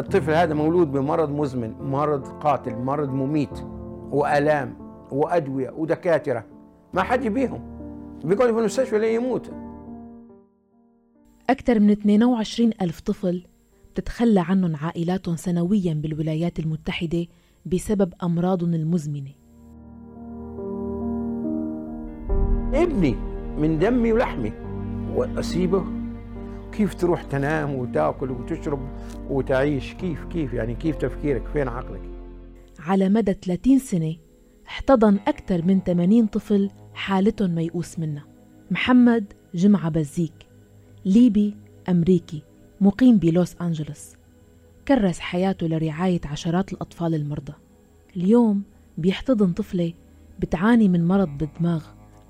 الطفل هذا مولود بمرض مزمن مرض قاتل مرض مميت وآلام وأدوية ودكاترة. ما حد يبيهم. بيقعدوا في المستشفى لين يموت. أكثر من 22 ألف طفل بتتخلى عنهم عائلاتهم سنويا بالولايات المتحدة بسبب أمراضهم المزمنة. ابني من دمي ولحمي وأسيبه كيف تروح تنام وتاكل وتشرب وتعيش؟ كيف كيف؟ يعني كيف تفكيرك؟ فين عقلك؟ على مدى 30 سنة احتضن أكثر من 80 طفل حالتهم ميؤوس منها. محمد جمعة بزيك ليبي أمريكي مقيم بلوس أنجلوس. كرس حياته لرعاية عشرات الأطفال المرضى. اليوم بيحتضن طفلة بتعاني من مرض بالدماغ.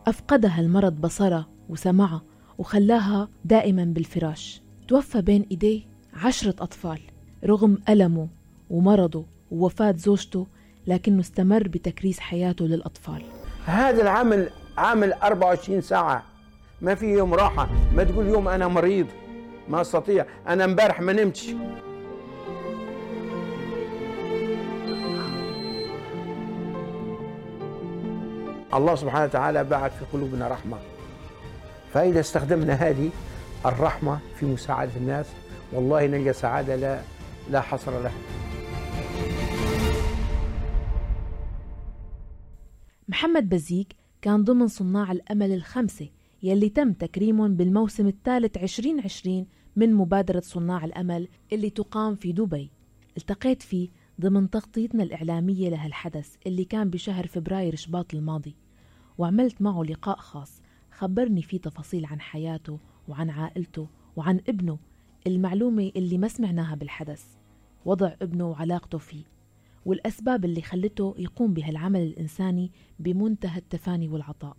أفقدها المرض بصرها وسمعها وخلاها دائما بالفراش. توفى بين إيديه عشرة أطفال رغم ألمه ومرضه ووفاة زوجته لكنه استمر بتكريس حياته للأطفال. هذا العمل عامل 24 ساعة. ما في يوم راحة. ما تقول يوم أنا مريض. ما أستطيع. أنا امبارح ما نمتش. الله سبحانه وتعالى بعث في قلوبنا رحمة. فإذا استخدمنا هذه الرحمة في مساعدة الناس والله نلقى سعادة لا لا حصر لها. محمد بزيك كان ضمن صناع الأمل الخمسة يلي تم تكريمهم بالموسم الثالث 2020 من مبادرة صناع الأمل اللي تقام في دبي. التقيت فيه ضمن تغطيتنا الإعلامية لهالحدث اللي كان بشهر فبراير شباط الماضي وعملت معه لقاء خاص. خبرني فيه تفاصيل عن حياته وعن عائلته وعن ابنه المعلومة اللي ما سمعناها بالحدث وضع ابنه وعلاقته فيه والأسباب اللي خلته يقوم بهالعمل الإنساني بمنتهى التفاني والعطاء.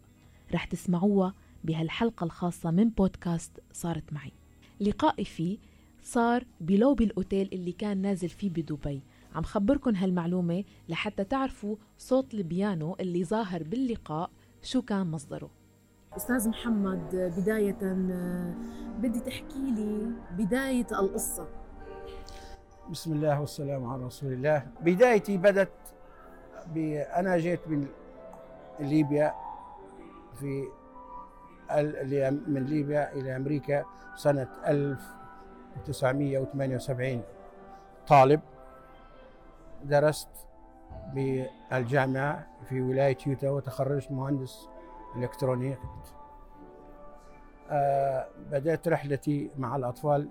رح تسمعوها بهالحلقة الخاصة من بودكاست صارت معي. لقائي فيه صار بلوبي الأوتيل اللي كان نازل فيه بدبي. عم خبركن هالمعلومة لحتى تعرفوا صوت البيانو اللي ظاهر باللقاء شو كان مصدره. أستاذ محمد بداية بدي تحكي لي بداية القصة بسم الله والسلام على رسول الله بدايتي بدت ب... أنا جيت من ليبيا في. من ليبيا إلى أمريكا سنة 1978 طالب درست بالجامعة في ولاية يوتا وتخرجت مهندس إلكترونيات آه بدأت رحلتي مع الأطفال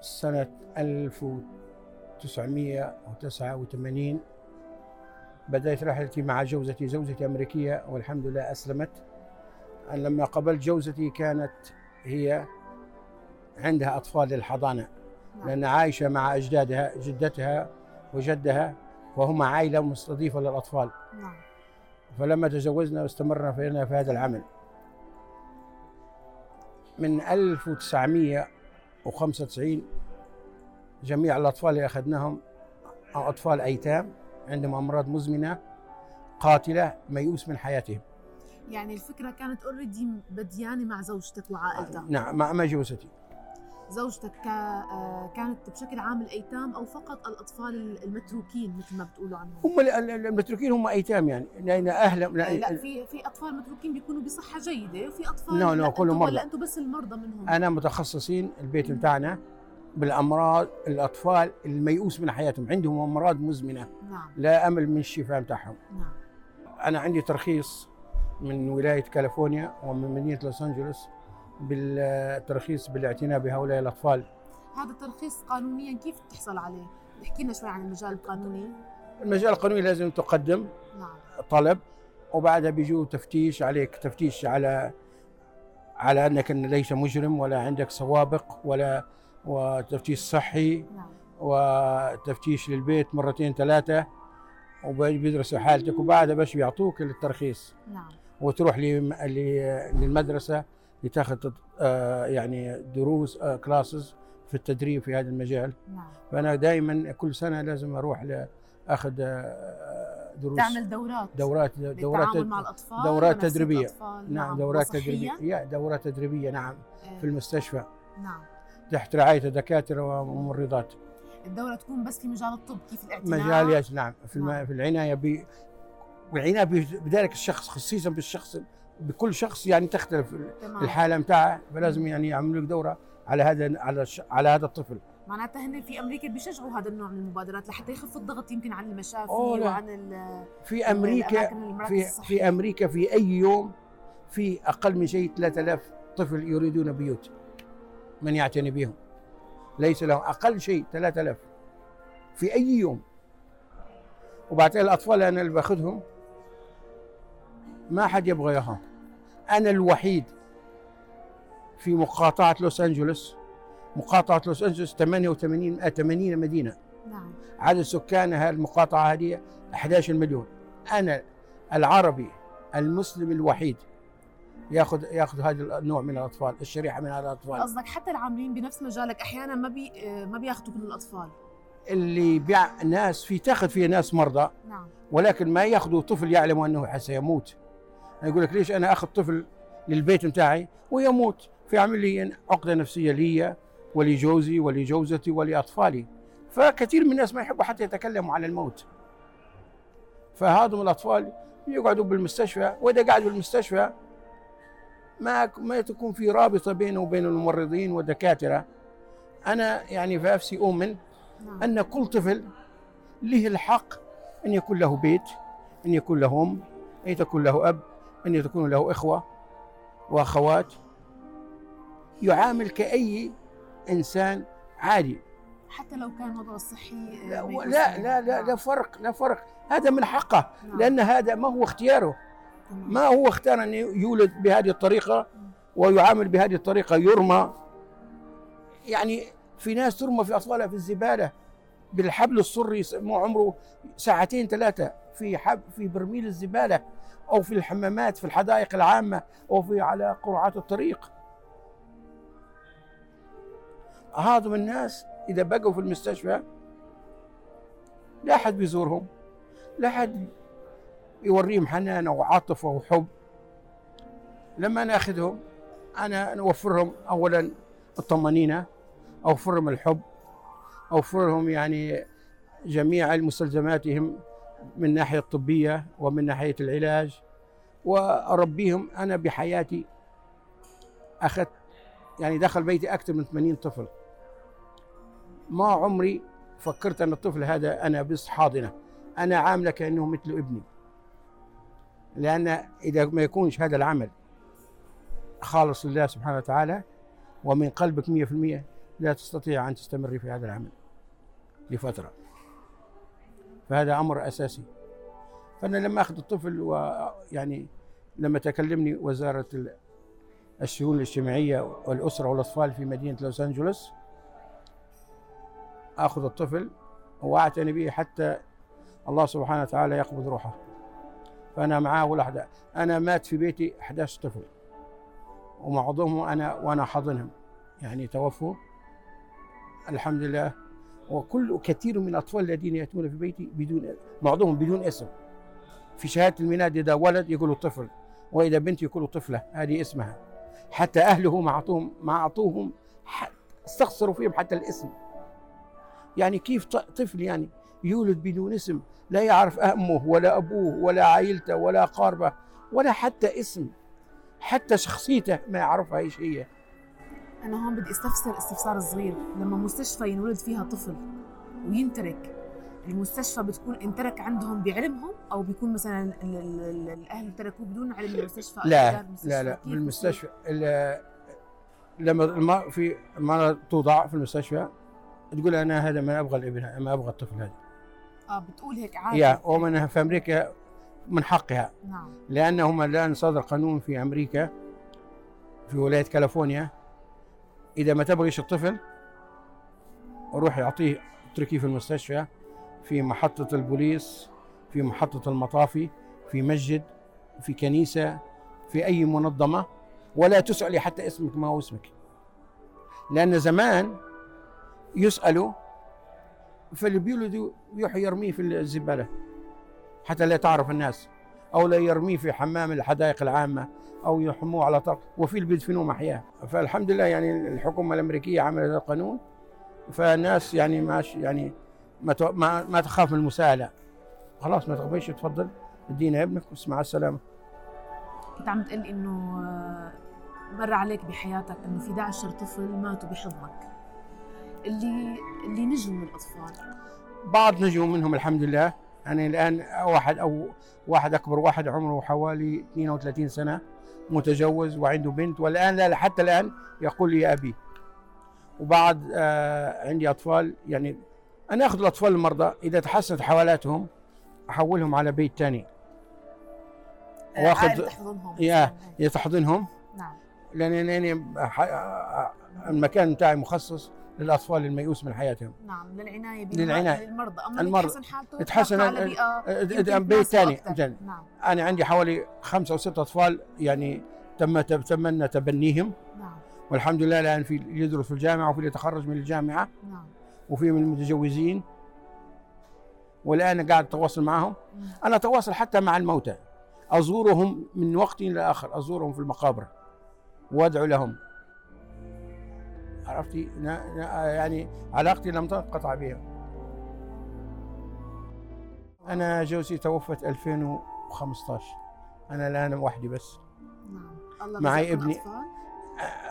سنة 1989 بدأت رحلتي مع جوزتي زوجتي أمريكية والحمد لله أسلمت. لما قبلت جوزتي كانت هي عندها أطفال للحضانة لأن عايشة مع أجدادها جدتها وجدها وهم عائلة مستضيفة للأطفال. نعم. فلما تزوجنا واستمرنا فينا في هذا العمل. من 1995 جميع الأطفال اللي أخذناهم أطفال أيتام عندهم أمراض مزمنة قاتلة ميؤوس من حياتهم. يعني الفكرة كانت already بديانة مع زوجتك وعائلتك. نعم مع جوزتي. زوجتك آه، كانت بشكل عام الأيتام أو فقط الأطفال المتروكين مثل ما بتقولوا عنهم؟ هم المتروكين هم أيتام يعني. لأن أهل لا, لا في في أطفال متروكين بيكونوا بصحة جيدة وفي أطفال no no كلهم مرضى. أنتم بس المرضى منهم؟ أنا متخصصين البيت بتاعنا بالأمراض الأطفال الميؤوس من حياتهم. عندهم أمراض مزمنة. نعم. لا أمل من الشفاء بتاعهم. نعم. أنا عندي ترخيص من ولاية كاليفورنيا ومن مدينة لوس أنجلوس. بالترخيص بالاعتناء بهؤلاء الأطفال هذا الترخيص قانونيا كيف تحصل عليه؟ احكي لنا شوي عن المجال القانوني المجال القانوني لازم تقدم نعم. طلب وبعدها بيجوا تفتيش عليك تفتيش على على أنك ليس مجرم ولا عندك سوابق ولا وتفتيش صحي نعم. وتفتيش للبيت مرتين ثلاثة وبيدرسوا حالتك وبعدها بس بيعطوك الترخيص نعم وتروح للمدرسة لتاخذ آه، يعني دروس كلاسز آه، في التدريب في هذا المجال. نعم. فأنا دائما كل سنة لازم أروح لاخذ آه، دروس. تعمل دورات. دورات دورات مع الأطفال دورات تدريبية. نعم, نعم دورات تدريبية. دورات تدريبية نعم في المستشفى. نعم. تحت رعاية الدكاترة وممرضات الدولة تكون بس في مجال الطب كيف الاعتناء؟ مجال نعم في, نعم. في العناية ب والعنايه بذلك الشخص خصيصا بالشخص بكل شخص يعني تختلف تمام. الحالة بتاعه فلازم يعني يعملوا لك دورة على هذا على على هذا الطفل. معناتها هن في أمريكا بيشجعوا هذا النوع من المبادرات لحتى يخف الضغط يمكن عن المشافي وعن في أمريكا في في أمريكا في أي يوم في أقل من شيء 3000 طفل يريدون بيوت من يعتني بهم. ليس لهم أقل شيء 3000 في أي يوم. وبعدين الأطفال أنا اللي باخذهم ما حد يبغى اياهم أنا الوحيد في مقاطعة لوس أنجلوس مقاطعة لوس أنجلوس 88 80 مدينة. نعم. عدد سكانها المقاطعة هذه 11 مليون. أنا العربي المسلم الوحيد ياخذ ياخذ هذا النوع من الأطفال الشريحة من هذا الأطفال. قصدك حتى العاملين بنفس مجالك أحيانا ما بي ما بياخذوا كل الأطفال. اللي بيع ناس في تاخذ فيها ناس مرضى نعم. ولكن ما ياخذوا طفل يعلم أنه سيموت يقول لك ليش أنا أخذ طفل للبيت بتاعي ويموت؟ فيعمل لي عقدة نفسية لي ولجوزي ولجوزتي ولأطفالي. فكثير من الناس ما يحبوا حتى يتكلموا عن الموت. فهذم الأطفال يقعدوا بالمستشفى وإذا قاعد بالمستشفى ما ما تكون في رابطة بينه وبين الممرضين والدكاترة. أنا يعني في نفسي أؤمن نعم. أن كل طفل له الحق أن يكون له بيت أن يكون له أم أن تكون له أب. أن يكون له إخوة وأخوات يعامل كأي إنسان عادي. حتى لو كان وضعه الصحي لا لا لا, لا, لا فرق لا فرق. هذا من حقه نعم. لأن هذا ما هو اختياره. ما هو اختار أن يولد بهذه الطريقة ويعامل بهذه الطريقة يرمى. يعني في ناس ترمى في أطفالها في الزبالة بالحبل السري مو عمره ساعتين ثلاثة في حب في برميل الزبالة. أو في الحمامات في الحدائق العامة أو في على قرعات الطريق. هذم الناس إذا بقوا في المستشفى لا أحد بيزورهم لا أحد يوريهم حنان وعاطفة وحب. لما ناخذهم أنا نوفر لهم أولا الطمأنينة أوفر لهم الحب أوفر لهم يعني جميع مستلزماتهم من ناحية الطبية ومن ناحية العلاج وأربيهم أنا بحياتي أخذت يعني دخل بيتي أكثر من 80 طفل. ما عمري فكرت أن الطفل هذا أنا بس حاضنة. أنا عاملة كأنه مثل ابني. لأن إذا ما يكونش هذا العمل خالص لله سبحانه وتعالى ومن قلبك مية في المية لا تستطيع أن تستمر في هذا العمل لفترة. فهذا أمر أساسي. فأنا لما أخذ الطفل ويعني لما تكلمني وزارة الشؤون الاجتماعية والأسرة والأطفال في مدينة لوس أنجلوس. أخذ الطفل وأعتني به حتى الله سبحانه وتعالى يقبض روحه. فأنا معاه ولحظة أنا مات في بيتي 11 طفل. ومعظمهم أنا وأنا حاضنهم. يعني توفوا. الحمد لله وكل كثير من الأطفال الذين يأتون في بيتي بدون معظمهم بدون اسم. في شهادة الميلاد إذا ولد يقولوا طفل وإذا بنت يقولوا طفلة هذه اسمها. حتى أهله ما أعطوهم ما أعطوهم استخسروا فيهم حتى الاسم. يعني كيف طفل يعني يولد بدون اسم؟ لا يعرف أمه ولا أبوه ولا عائلته ولا قاربه ولا حتى اسم. حتى شخصيته ما يعرفها إيش هي. أنا هون بدي أستفسر استفسار صغير. لما مستشفى ينولد فيها طفل وينترك المستشفى بتكون انترك عندهم بعلمهم أو بيكون مثلا الأهل تركوه بدون علم المستشفى؟ لا لا لا بالمستشفى. لما في المرأة توضع في المستشفى تقول أنا هذا ما أبغى الابن ما أبغى الطفل هذا. آه بتقول هيك عادي يا ومن في أمريكا من حقها. نعم. لأنهم الآن صدر قانون في أمريكا في ولاية كاليفورنيا إذا ما تبغيش الطفل روح يعطيه اتركيه في المستشفى في محطة البوليس في محطة المطافي في مسجد في كنيسة في أي منظمة ولا تسالي حتى اسمك ما هو اسمك. لأن زمان يسألوا فاللي بيولدوا يروح يرميه في الزبالة حتى لا تعرف الناس. أو لا يرميه في حمام الحدائق العامة أو يحموه على طرق وفي اللي بيدفنوه محياه فالحمد لله يعني الحكومة الأمريكية عملت هذا القانون فالناس يعني ما يعني ما ما, ما تخاف من المساءلة. خلاص ما تخافيش تفضل ادينا ابنك بس مع السلامة. أنت عم تقول إنه آه، مر عليك بحياتك إنه في 11 طفل ماتوا بحضنك اللي اللي نجوا من الأطفال؟ بعض نجوا منهم الحمد لله. يعني الآن واحد أو واحد أكبر واحد عمره حوالي 32 سنة متجوز وعنده بنت والآن لا حتى الآن يقول لي أبي وبعد آه عندي أطفال يعني أنا أخذ الأطفال المرضى إذا تحسنت حوالاتهم أحولهم على بيت ثاني آه، وأخذ تحضنهم. يا تحضنهم. نعم. لأن يعني المكان بتاعي مخصص للأطفال الميؤوس من حياتهم. نعم للعناية للعناية. للمرضى أما يتحسن حالته يتحسن على بيئه بيت ثاني نعم. أنا عندي حوالي خمسة أو ست أطفال يعني تم تمنى تبنيهم. نعم. والحمد لله الآن في يدرس في الجامعة وفي اللي يتخرج من الجامعة. نعم. وفي من المتجوزين. والآن قاعد أتواصل معهم. أنا أتواصل حتى مع الموتى. أزورهم من وقت إلى آخر أزورهم في المقابر. وأدعو لهم. عرفتي؟ يعني علاقتي لم تنقطع بهم أنا جوزي توفت 2015 أنا الآن وحدي بس. نعم. الله معي ابني؟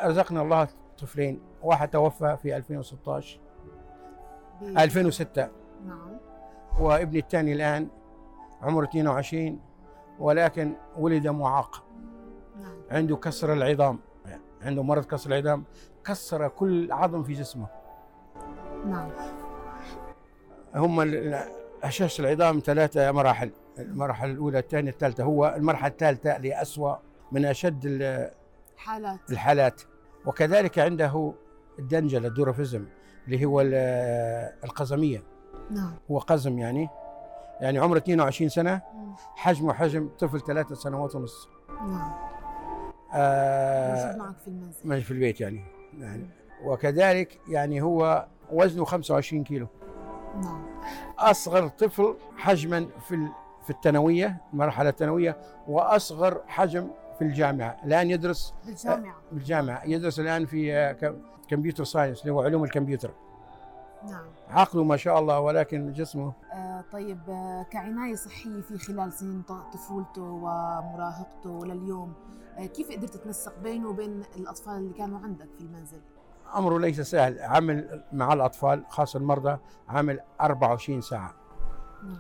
رزقنا الله طفلين واحد توفى في 2016 بي. 2006 نعم. وابني الثاني الآن عمره 22 ولكن ولد معاق. نعم. عنده كسر العظام. عنده مرض كسر العظام كسر كل عظم في جسمه. نعم. هم هشاش العظام ثلاثة مراحل المرحلة الأولى الثانية الثالثة. هو المرحلة الثالثة اللي أسوأ من أشد الحالات الحالات. وكذلك عنده الدنجلة الدورافيزم اللي هو القزمية. نعم. هو قزم يعني. يعني عمره 22 سنة حجمه حجم طفل ثلاثة سنوات ونص. نعم. آه معك في المنزل. في البيت يعني. يعني وكذلك يعني هو وزنه 25 كيلو. نعم. أصغر طفل حجما في في الثانوية المرحله الثانوية وأصغر حجم في الجامعة. الآن يدرس بالجامعة. بالجامعة. يدرس الآن في كمبيوتر ساينس اللي هو علوم الكمبيوتر. نعم. عقله ما شاء الله ولكن جسمه. آه طيب آه كعناية صحية في خلال سنين طفولته ومراهقته لليوم آه، كيف قدرت تنسق بينه وبين الأطفال اللي كانوا عندك في المنزل؟ أمره ليس سهل. عمل مع الأطفال خاصة المرضى عمل 24 ساعة. نعم.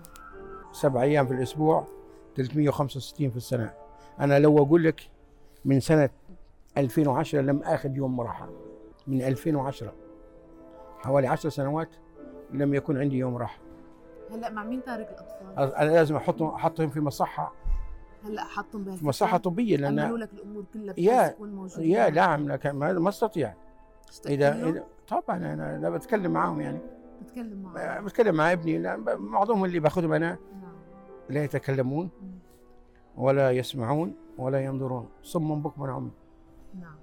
سبع أيام في الأسبوع 365 في السنة. أنا لو أقول لك من سنة 2010 لم آخذ يوم راحه من 2010 حوالي 10 سنوات لم يكن عندي يوم راحة. هلأ مع مين تارك الأطفال؟ أنا لازم احطهم أحطهم في مصحة. هلأ حطهم بهالفتره مصحة طبية لأن عملوا لك الأمور كلها يا تكون موجودة. يا نعم لكن ما أستطيع. اذا اذا طبعا أنا أنا بتكلم معاهم يعني. بتكلم معهم بتكلم مع ابني. معظمهم اللي باخذهم أنا نعم. لا يتكلمون ولا يسمعون ولا ينظرون. صم بكم عمي. نعم.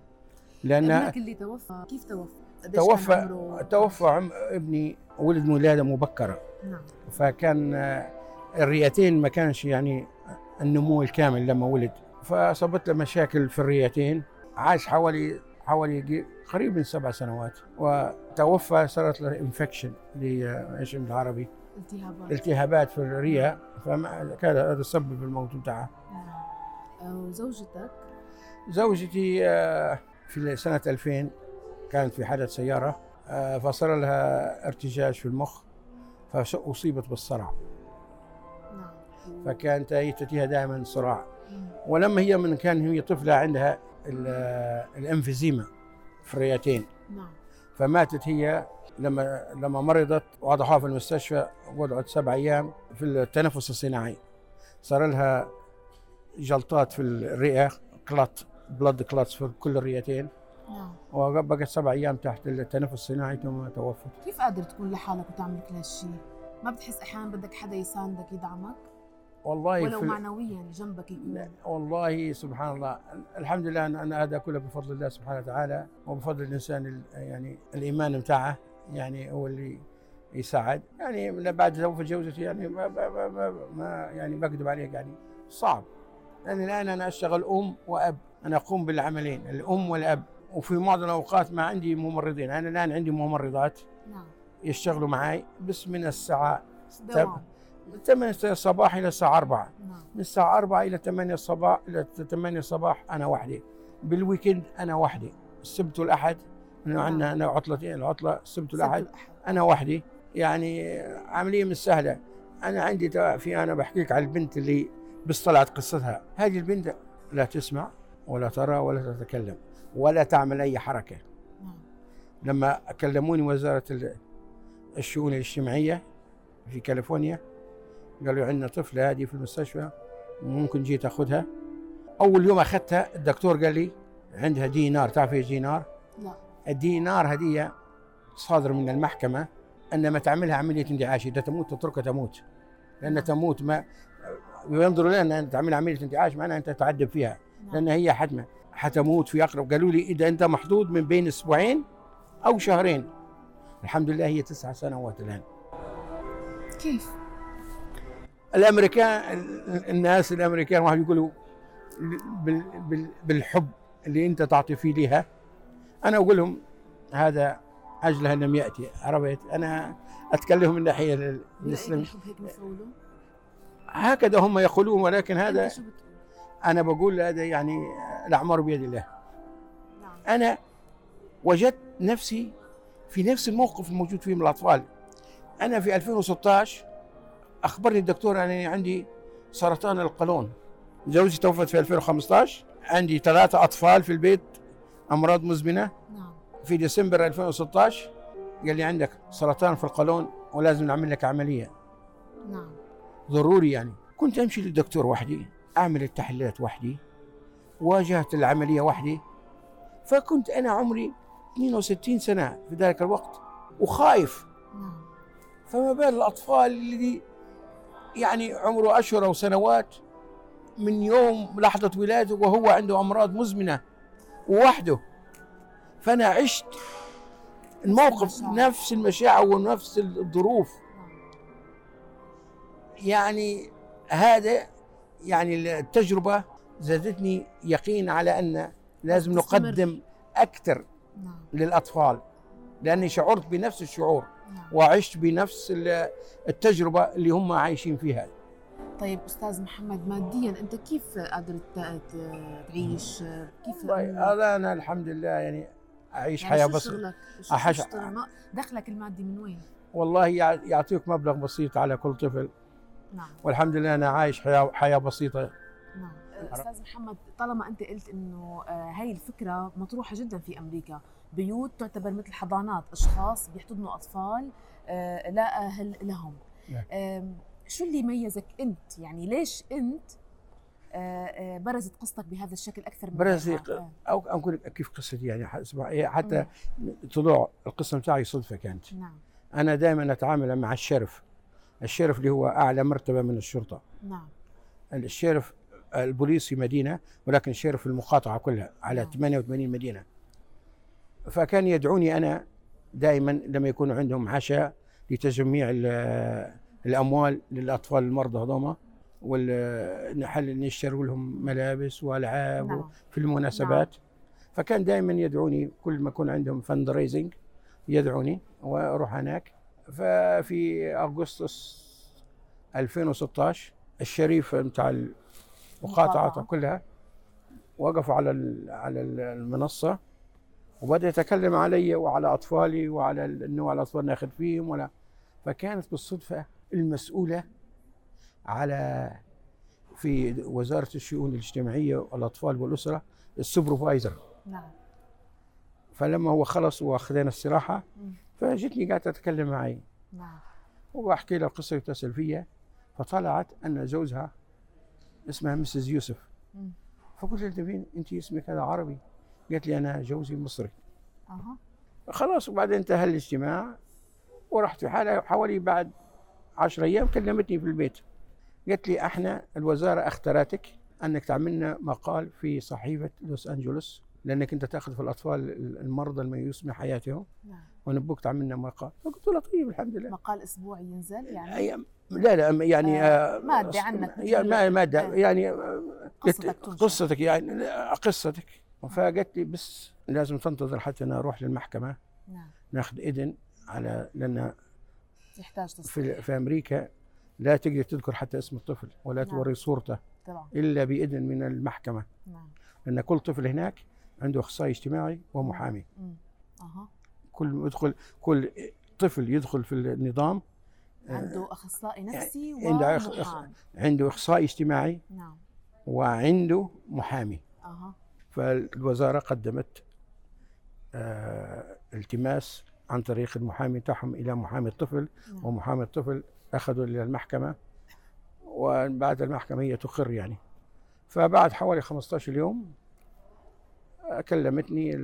لأن ابنك اللي توفى كيف توفى؟ توفى توفى عم ابني ولد ولادة مبكرة. نعم. فكان الرئتين ما كانش يعني النمو الكامل لما ولد. فصابت له مشاكل في الرئتين. عاش حوالي حوالي قريب من سبع سنوات. وتوفى صارت له انفكشن إيش بالعربي؟ التهابات. التهابات في الرئة. فكان هذا سبب الموت بتاعها. نعم. وزوجتك؟ زوجتي آه، في سنة 2000 كانت في حادث سيارة آه، فصار لها ارتجاج في المخ فأصيبت بالصرع. فكانت هي تأتيها دائما صراع. ولما هي من كان هي طفلة عندها الأنفيزيما في الرئتين. نعم. فماتت هي لما لما مرضت وضعوها في المستشفى وضعت سبع أيام في التنفس الصناعي. صار لها جلطات في الرئة كلات بلد كلاتس في كل الرئتين. نعم. وبقت سبع أيام تحت التنفس الصناعي ثم توفت. كيف قادر تكون لحالك وتعمل كل هالشيء؟ ما بتحس أحيانا بدك حدا يساندك يدعمك؟ والله ولو معنويا جنبك يكون. والله سبحان الله. الحمد لله ان هذا كله بفضل الله سبحانه وتعالى وبفضل الإنسان يعني الإيمان بتاعه يعني هو اللي يساعد. يعني بعد توفى جوزتي يعني ما, ما, ما, ما يعني بكذب عليك يعني. صعب. لأن الآن أنا أشتغل أم وأب. أنا أقوم بالعملين الأم والأب. وفي معظم الأوقات ما عندي ممرضين. أنا الآن عندي ممرضات نعم. يشتغلوا معي بس من الساعة دوام. 8 الصباح إلى الساعة 4 نعم. من الساعة 4 إلى 8 الصباح إلى 8 الصباح أنا وحدي. بالويكند أنا وحدي. السبت والاحد نعم. عندنا أنا عطلتين العطلة السبت سبت والاحد. أنا وحدي. يعني عملية مش سهلة. أنا عندي في أنا بحكيك على البنت اللي بس طلعت قصتها. هذه البنت لا تسمع ولا ترى ولا تتكلم. ولا تعمل أي حركة. نعم. لما كلموني وزارة ال- الشؤون الاجتماعية في كاليفورنيا قالوا عندنا طفلة هذه في المستشفى ممكن جيت تاخذها أول يوم أخذتها الدكتور قال لي عندها دينار تعرف إيش دينار؟ لا الدينار هدية صادر من المحكمة أن ما تعملها عملية انتعاش إذا تموت تتركها تموت. لأن تموت ما ينظروا لنا أن تعمل عملية انتعاش معناها أنت تعذب فيها نعم. لأن هي حتمة. حتموت في أقرب. قالوا لي إذا أنت محدود من بين أسبوعين أو شهرين. الحمد لله هي تسع سنوات الآن. كيف؟ الامريكان الناس الأمريكان واحد يقولوا بال بال بالحب اللي أنت تعطي فيه لها أنا أقول لهم هذا أجلها لم يأتي. عرفت؟ أنا أتكلم من ناحية لا المسلم. هكذا هم يقولون ولكن هذا؟ أنا بقول هذا يعني الأعمار بيد الله. نعم. أنا وجدت نفسي في نفس الموقف الموجود فيه من الأطفال. أنا في 2016 أخبرني الدكتور اني عندي سرطان القولون. زوجتي توفت في 2015 عندي ثلاثة أطفال في البيت أمراض مزمنة. نعم. في ديسمبر 2016 قال لي عندك سرطان في القولون ولازم نعمل لك عملية. نعم. ضروري يعني. كنت أمشي للدكتور وحدي أعمل التحليلات وحدي. واجهت العملية وحدي. فكنت أنا عمري 62 سنة في ذلك الوقت وخايف. نعم. فما بال الأطفال اللي يعني عمره أشهر أو سنوات من يوم لحظة ولادته وهو عنده أمراض مزمنة ووحده. فأنا عشت الموقف المشاعر. نفس المشاعر ونفس الظروف. نعم يعني هذا يعني التجربة زادتني يقين على أن لازم تستمر. نقدم أكثر نعم. للأطفال لأني شعرت بنفس الشعور نعم. وعشت بنفس ال- التجربة اللي هم عايشين فيها. طيب أستاذ محمد ماديا أنت كيف قادر ت- ت- تعيش؟ كيف هذا أنا الحمد لله يعني أعيش يعني أحش- تشتغل؟ ما- دخلك المادي من وين؟ والله يع- يعطيك مبلغ بسيط على كل طفل. نعم. والحمد لله أنا عايش حياة, حياة بسيطة. نعم. أستاذ محمد طالما أنت قلت إنه آه، هاي الفكرة مطروحة جدا في أمريكا. بيوت تعتبر مثل حضانات أشخاص بيحتضنوا أطفال آه، لا أهل لهم. شو اللي ميزك أنت؟ يعني ليش أنت آه، برزت قصتك بهذا الشكل أكثر من برز غيرها؟ آه، أو أقول لك كيف قصتي يعني حتى طلوع القصة بتاعي صدفة كانت. نعم. أنا دائما أتعامل مع الشرف الشرف اللي هو أعلى مرتبة من الشرطة. نعم. الشرف البوليس في مدينة ولكن الشرف المقاطعة كلها على نعم. 88 مدينة. فكان يدعوني أنا دائما لما يكون عندهم عشاء لتجميع ال- الأموال للأطفال المرضى هذوما والنحل نشتروا لهم ملابس وألعاب نعم. في المناسبات. فكان دائما يدعوني كل ما يكون عندهم فند ريزنج يدعوني وأروح هناك. ففي أغسطس 2016 الشريف بتاع مقاطعة. كلها وقف على على ال- المنصة وبدأ يتكلم علي وعلى أطفالي وعلى إنه على الاطفال ناخذ فيهم ولا. فكانت بالصدفة المسؤولة على في وزارة الشؤون الاجتماعية والأطفال والأسرة السوبرفايزر. نعم. فلما هو خلص وأخذنا استراحة. فجتني قاعدة تتكلم معي. نعم. وبحكي لها القصة يتصل فيها فطلعت أن زوجها اسمها مسز يوسف. فقلت لها مين؟ أنت اسمك هذا عربي؟ قالت لي أنا جوزي مصري. أها. خلاص وبعدين انتهى الاجتماع ورحت في حالة حوالي بعد عشر أيام كلمتني في البيت. قالت لي أحنا الوزارة أختارتك أنك تعملنا مقال في صحيفة لوس أنجلوس لأنك أنت تأخذ في الأطفال المرضى الميؤوس من حياتهم. نعم. ونبوك تعملنا مقال. فقلت له طيب الحمد لله. مقال أسبوعي ينزل يعني؟ لا لا يعني آه، آه، مادة عنك يعني ما- مادة آه. يعني آه، قصتك. قصتك يعني قصتك فقالت لي بس لازم تنتظر حتى أنا أروح للمحكمة نعم ناخذ إذن على لأن تحتاج في, في أمريكا لا تقدر تذكر حتى اسم الطفل ولا نعم. توري صورته طبعا. إلا بإذن من المحكمة نعم. لأن كل طفل هناك عنده أخصائي اجتماعي ومحامي أه. كل يدخل كل طفل يدخل في النظام عنده أخصائي نفسي عنده ومحامي عنده إخصائي اجتماعي نعم وعنده محامي أه. فالوزارة قدمت آه التماس عن طريق المحامي تاعهم إلى محامي الطفل نعم. ومحامي الطفل أخذوا إلى المحكمة وبعد المحكمة هي تقر يعني فبعد حوالي 15 يوم كلمتني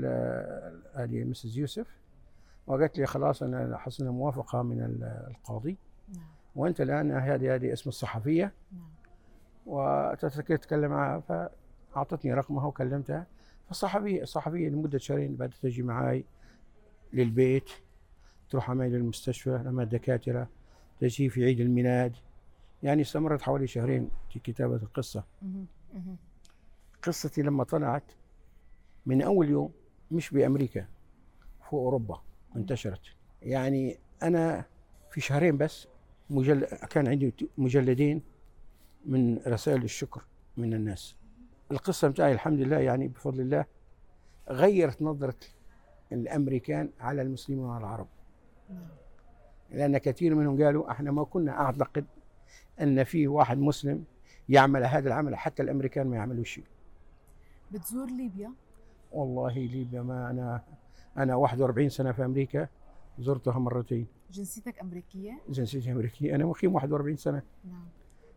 هذه مسز يوسف وقالت لي خلاص أنا حصلنا موافقة من القاضي. وانت الآن هذه هذه اسم الصحفية. نعم. وتتكلم معها فأعطتني رقمها وكلمتها. فالصحفيه الصحفية لمدة شهرين بعد تجي معي للبيت تروح معي للمستشفى لما الدكاترة تجي في عيد الميلاد. يعني استمرت حوالي شهرين في كتابة القصة. قصتي لما طلعت من أول يوم مش بأمريكا في أوروبا انتشرت. يعني أنا في شهرين بس مجل كان عندي مجلدين من رسائل الشكر من الناس. القصة بتاعي الحمد لله يعني بفضل الله غيرت نظرة الأمريكان على المسلمين والعرب لأن كثير منهم قالوا إحنا ما كنا أعتقد أن في واحد مسلم يعمل هذا العمل حتى الأمريكان ما يعملوا شيء بتزور ليبيا؟ والله ليبيا ما أنا أنا 41 سنة في أمريكا. زرتها مرتين. جنسيتك أمريكية؟ جنسيتي أمريكية. أنا مقيم 41 سنة. نعم.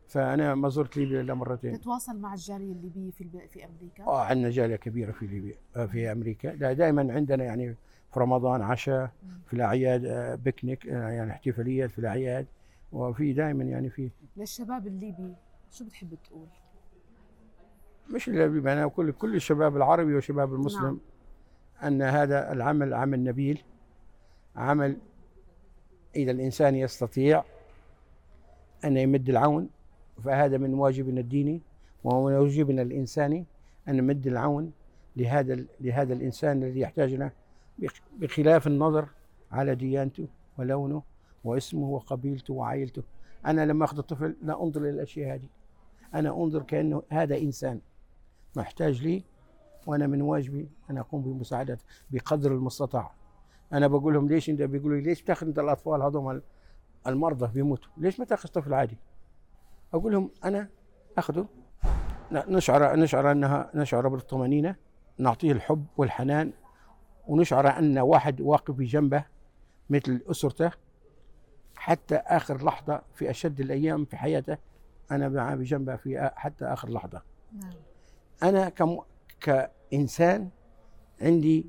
فأنا ما زرت ليبيا إلا مرتين. تتواصل مع الجالية الليبية في في أمريكا؟ آه عندنا جالية كبيرة في ليبيا آه، في أمريكا. لا دائما عندنا يعني في رمضان عشاء في الأعياد آه، بيكنيك آه، يعني احتفاليات في الأعياد. وفي دائما يعني في للشباب الليبي شو بتحب تقول؟ مش الليبي أنا كل كل الشباب العربي والشباب المسلم نعم. أن هذا العمل عمل نبيل. عمل إذا الإنسان يستطيع أن يمد العون فهذا من واجبنا الديني ومن واجبنا الإنساني أن نمد العون لهذا لهذا الإنسان الذي يحتاجنا بخلاف النظر على ديانته ولونه واسمه وقبيلته وعائلته. أنا لما أخذ الطفل لا أنظر إلى الأشياء هذه. أنا أنظر كأنه هذا إنسان محتاج لي وأنا من واجبي أن أقوم بمساعدته بقدر المستطاع. أنا بقول لهم ليش أنت بيقولوا لي ليش تاخذ أنت الأطفال هذول المرضى بيموتوا؟ ليش ما تاخذ طفل عادي؟ أقول لهم أنا أخذه. نشعر نشعر أنها نشعر بالطمأنينة نعطيه الحب والحنان ونشعر أن واحد واقف بجنبه مثل أسرته. حتى آخر لحظة في أشد الأيام في حياته أنا معه بجنبه في حتى آخر لحظة. نعم. أنا كم كإنسان عندي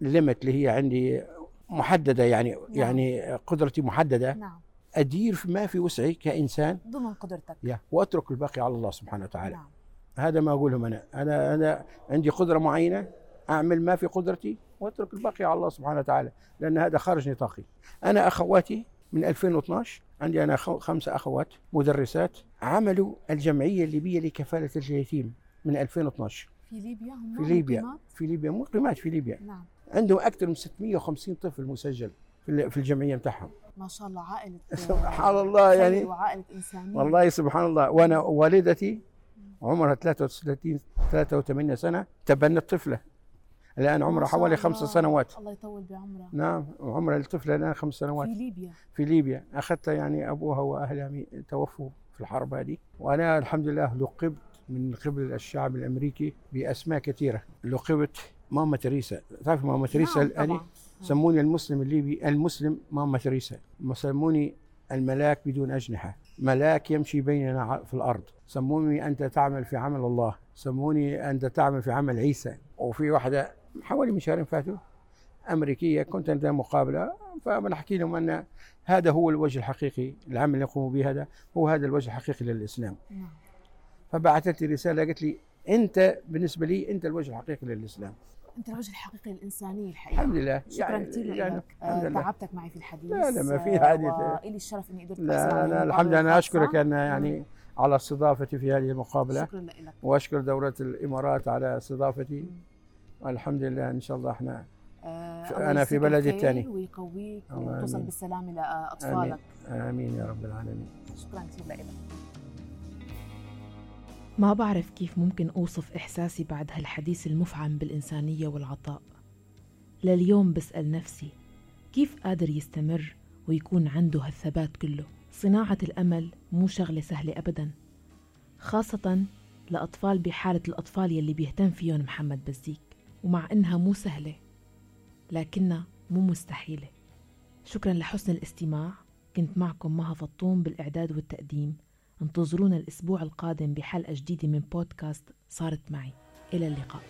ليمت اللي هي عندي محددة يعني نعم. يعني قدرتي محددة. نعم. أدير ما في وسعي كإنسان. ضمن قدرتك. يا وأترك الباقي على الله سبحانه وتعالى. نعم. هذا ما أقولهم أنا. أنا أنا عندي قدرة معينة أعمل ما في قدرتي وأترك الباقي على الله سبحانه وتعالى لأن هذا خارج نطاقي أنا أخواتي من 2012 عندي أنا خمسه أخوات مدرسات عملوا الجمعية الليبية لكفالة اليتيم من 2012 في ليبيا هم في ليبيا. مقيمات؟ في ليبيا مقيمات في ليبيا. نعم. عندهم أكثر من 650 طفل مسجل في الجمعية بتاعهم ما شاء الله عائلة سبحان الله يعني وعائلة إنسانية. والله سبحان الله. وأنا والدتي عمرها 33 83 سنة تبنت طفلة. الآن عمرها حوالي خمس سنوات. الله يطول بعمرها. نعم عمر الطفلة الآن خمس سنوات. في ليبيا. في ليبيا. اخذتها يعني أبوها وأهلها توفوا في الحرب هذه. وأنا الحمد لله لقبت من قبل الشعب الأمريكي بأسماء كثيرة. لقبت ماما تريسا. تعرف ماما تريسا نعم طبعا. سموني المسلم الليبي المسلم ماما تريسا. سموني الملاك بدون أجنحة. ملاك يمشي بيننا في الأرض. سموني أنت تعمل في عمل الله. سموني أنت تعمل في عمل عيسى. وفي واحدة حوالي من شهرين فاتوا أمريكية كنت عندها مقابلة. فبنحكي لهم أن هذا هو الوجه الحقيقي العمل اللي يقوموا به هذا هو هذا الوجه الحقيقي للإسلام. نعم. فبعثت لي رسالة قالت لي أنت بالنسبة لي أنت الوجه الحقيقي للإسلام. أنت الوجه الحقيقي الإنساني الحقيقة الحمد لله. شكرا يعني كثير يعني لك. آه تعبتك معي في الحديث لا لا ما في حديث. وإلي الشرف إني قدرت لا لا الحمد لله. أنا أشكرك أنا يعني على استضافتي في هذه المقابلة. شكرا لك. وأشكر دوله الإمارات على استضافتي. والحمد لله إن شاء الله إحنا آه أنا في بلدي الثاني. ويقويك وتوصل بالسلامه لاطفالك آمين. آمين يا رب العالمين. شكرا كثير لك. ما بعرف كيف ممكن أوصف إحساسي بعد هالحديث المفعم بالإنسانية والعطاء. لليوم بسأل نفسي كيف قادر يستمر ويكون عنده هالثبات كله؟ صناعة الأمل مو شغلة سهلة أبدا خاصة لأطفال بحالة الأطفال يلي بيهتم فيهم محمد بزيك ومع إنها مو سهلة لكنها مو مستحيلة. شكرا لحسن الاستماع كنت معكم مها فطوم بالإعداد والتقديم انتظرونا الأسبوع القادم بحلقة جديدة من بودكاست صارت معي. إلى اللقاء.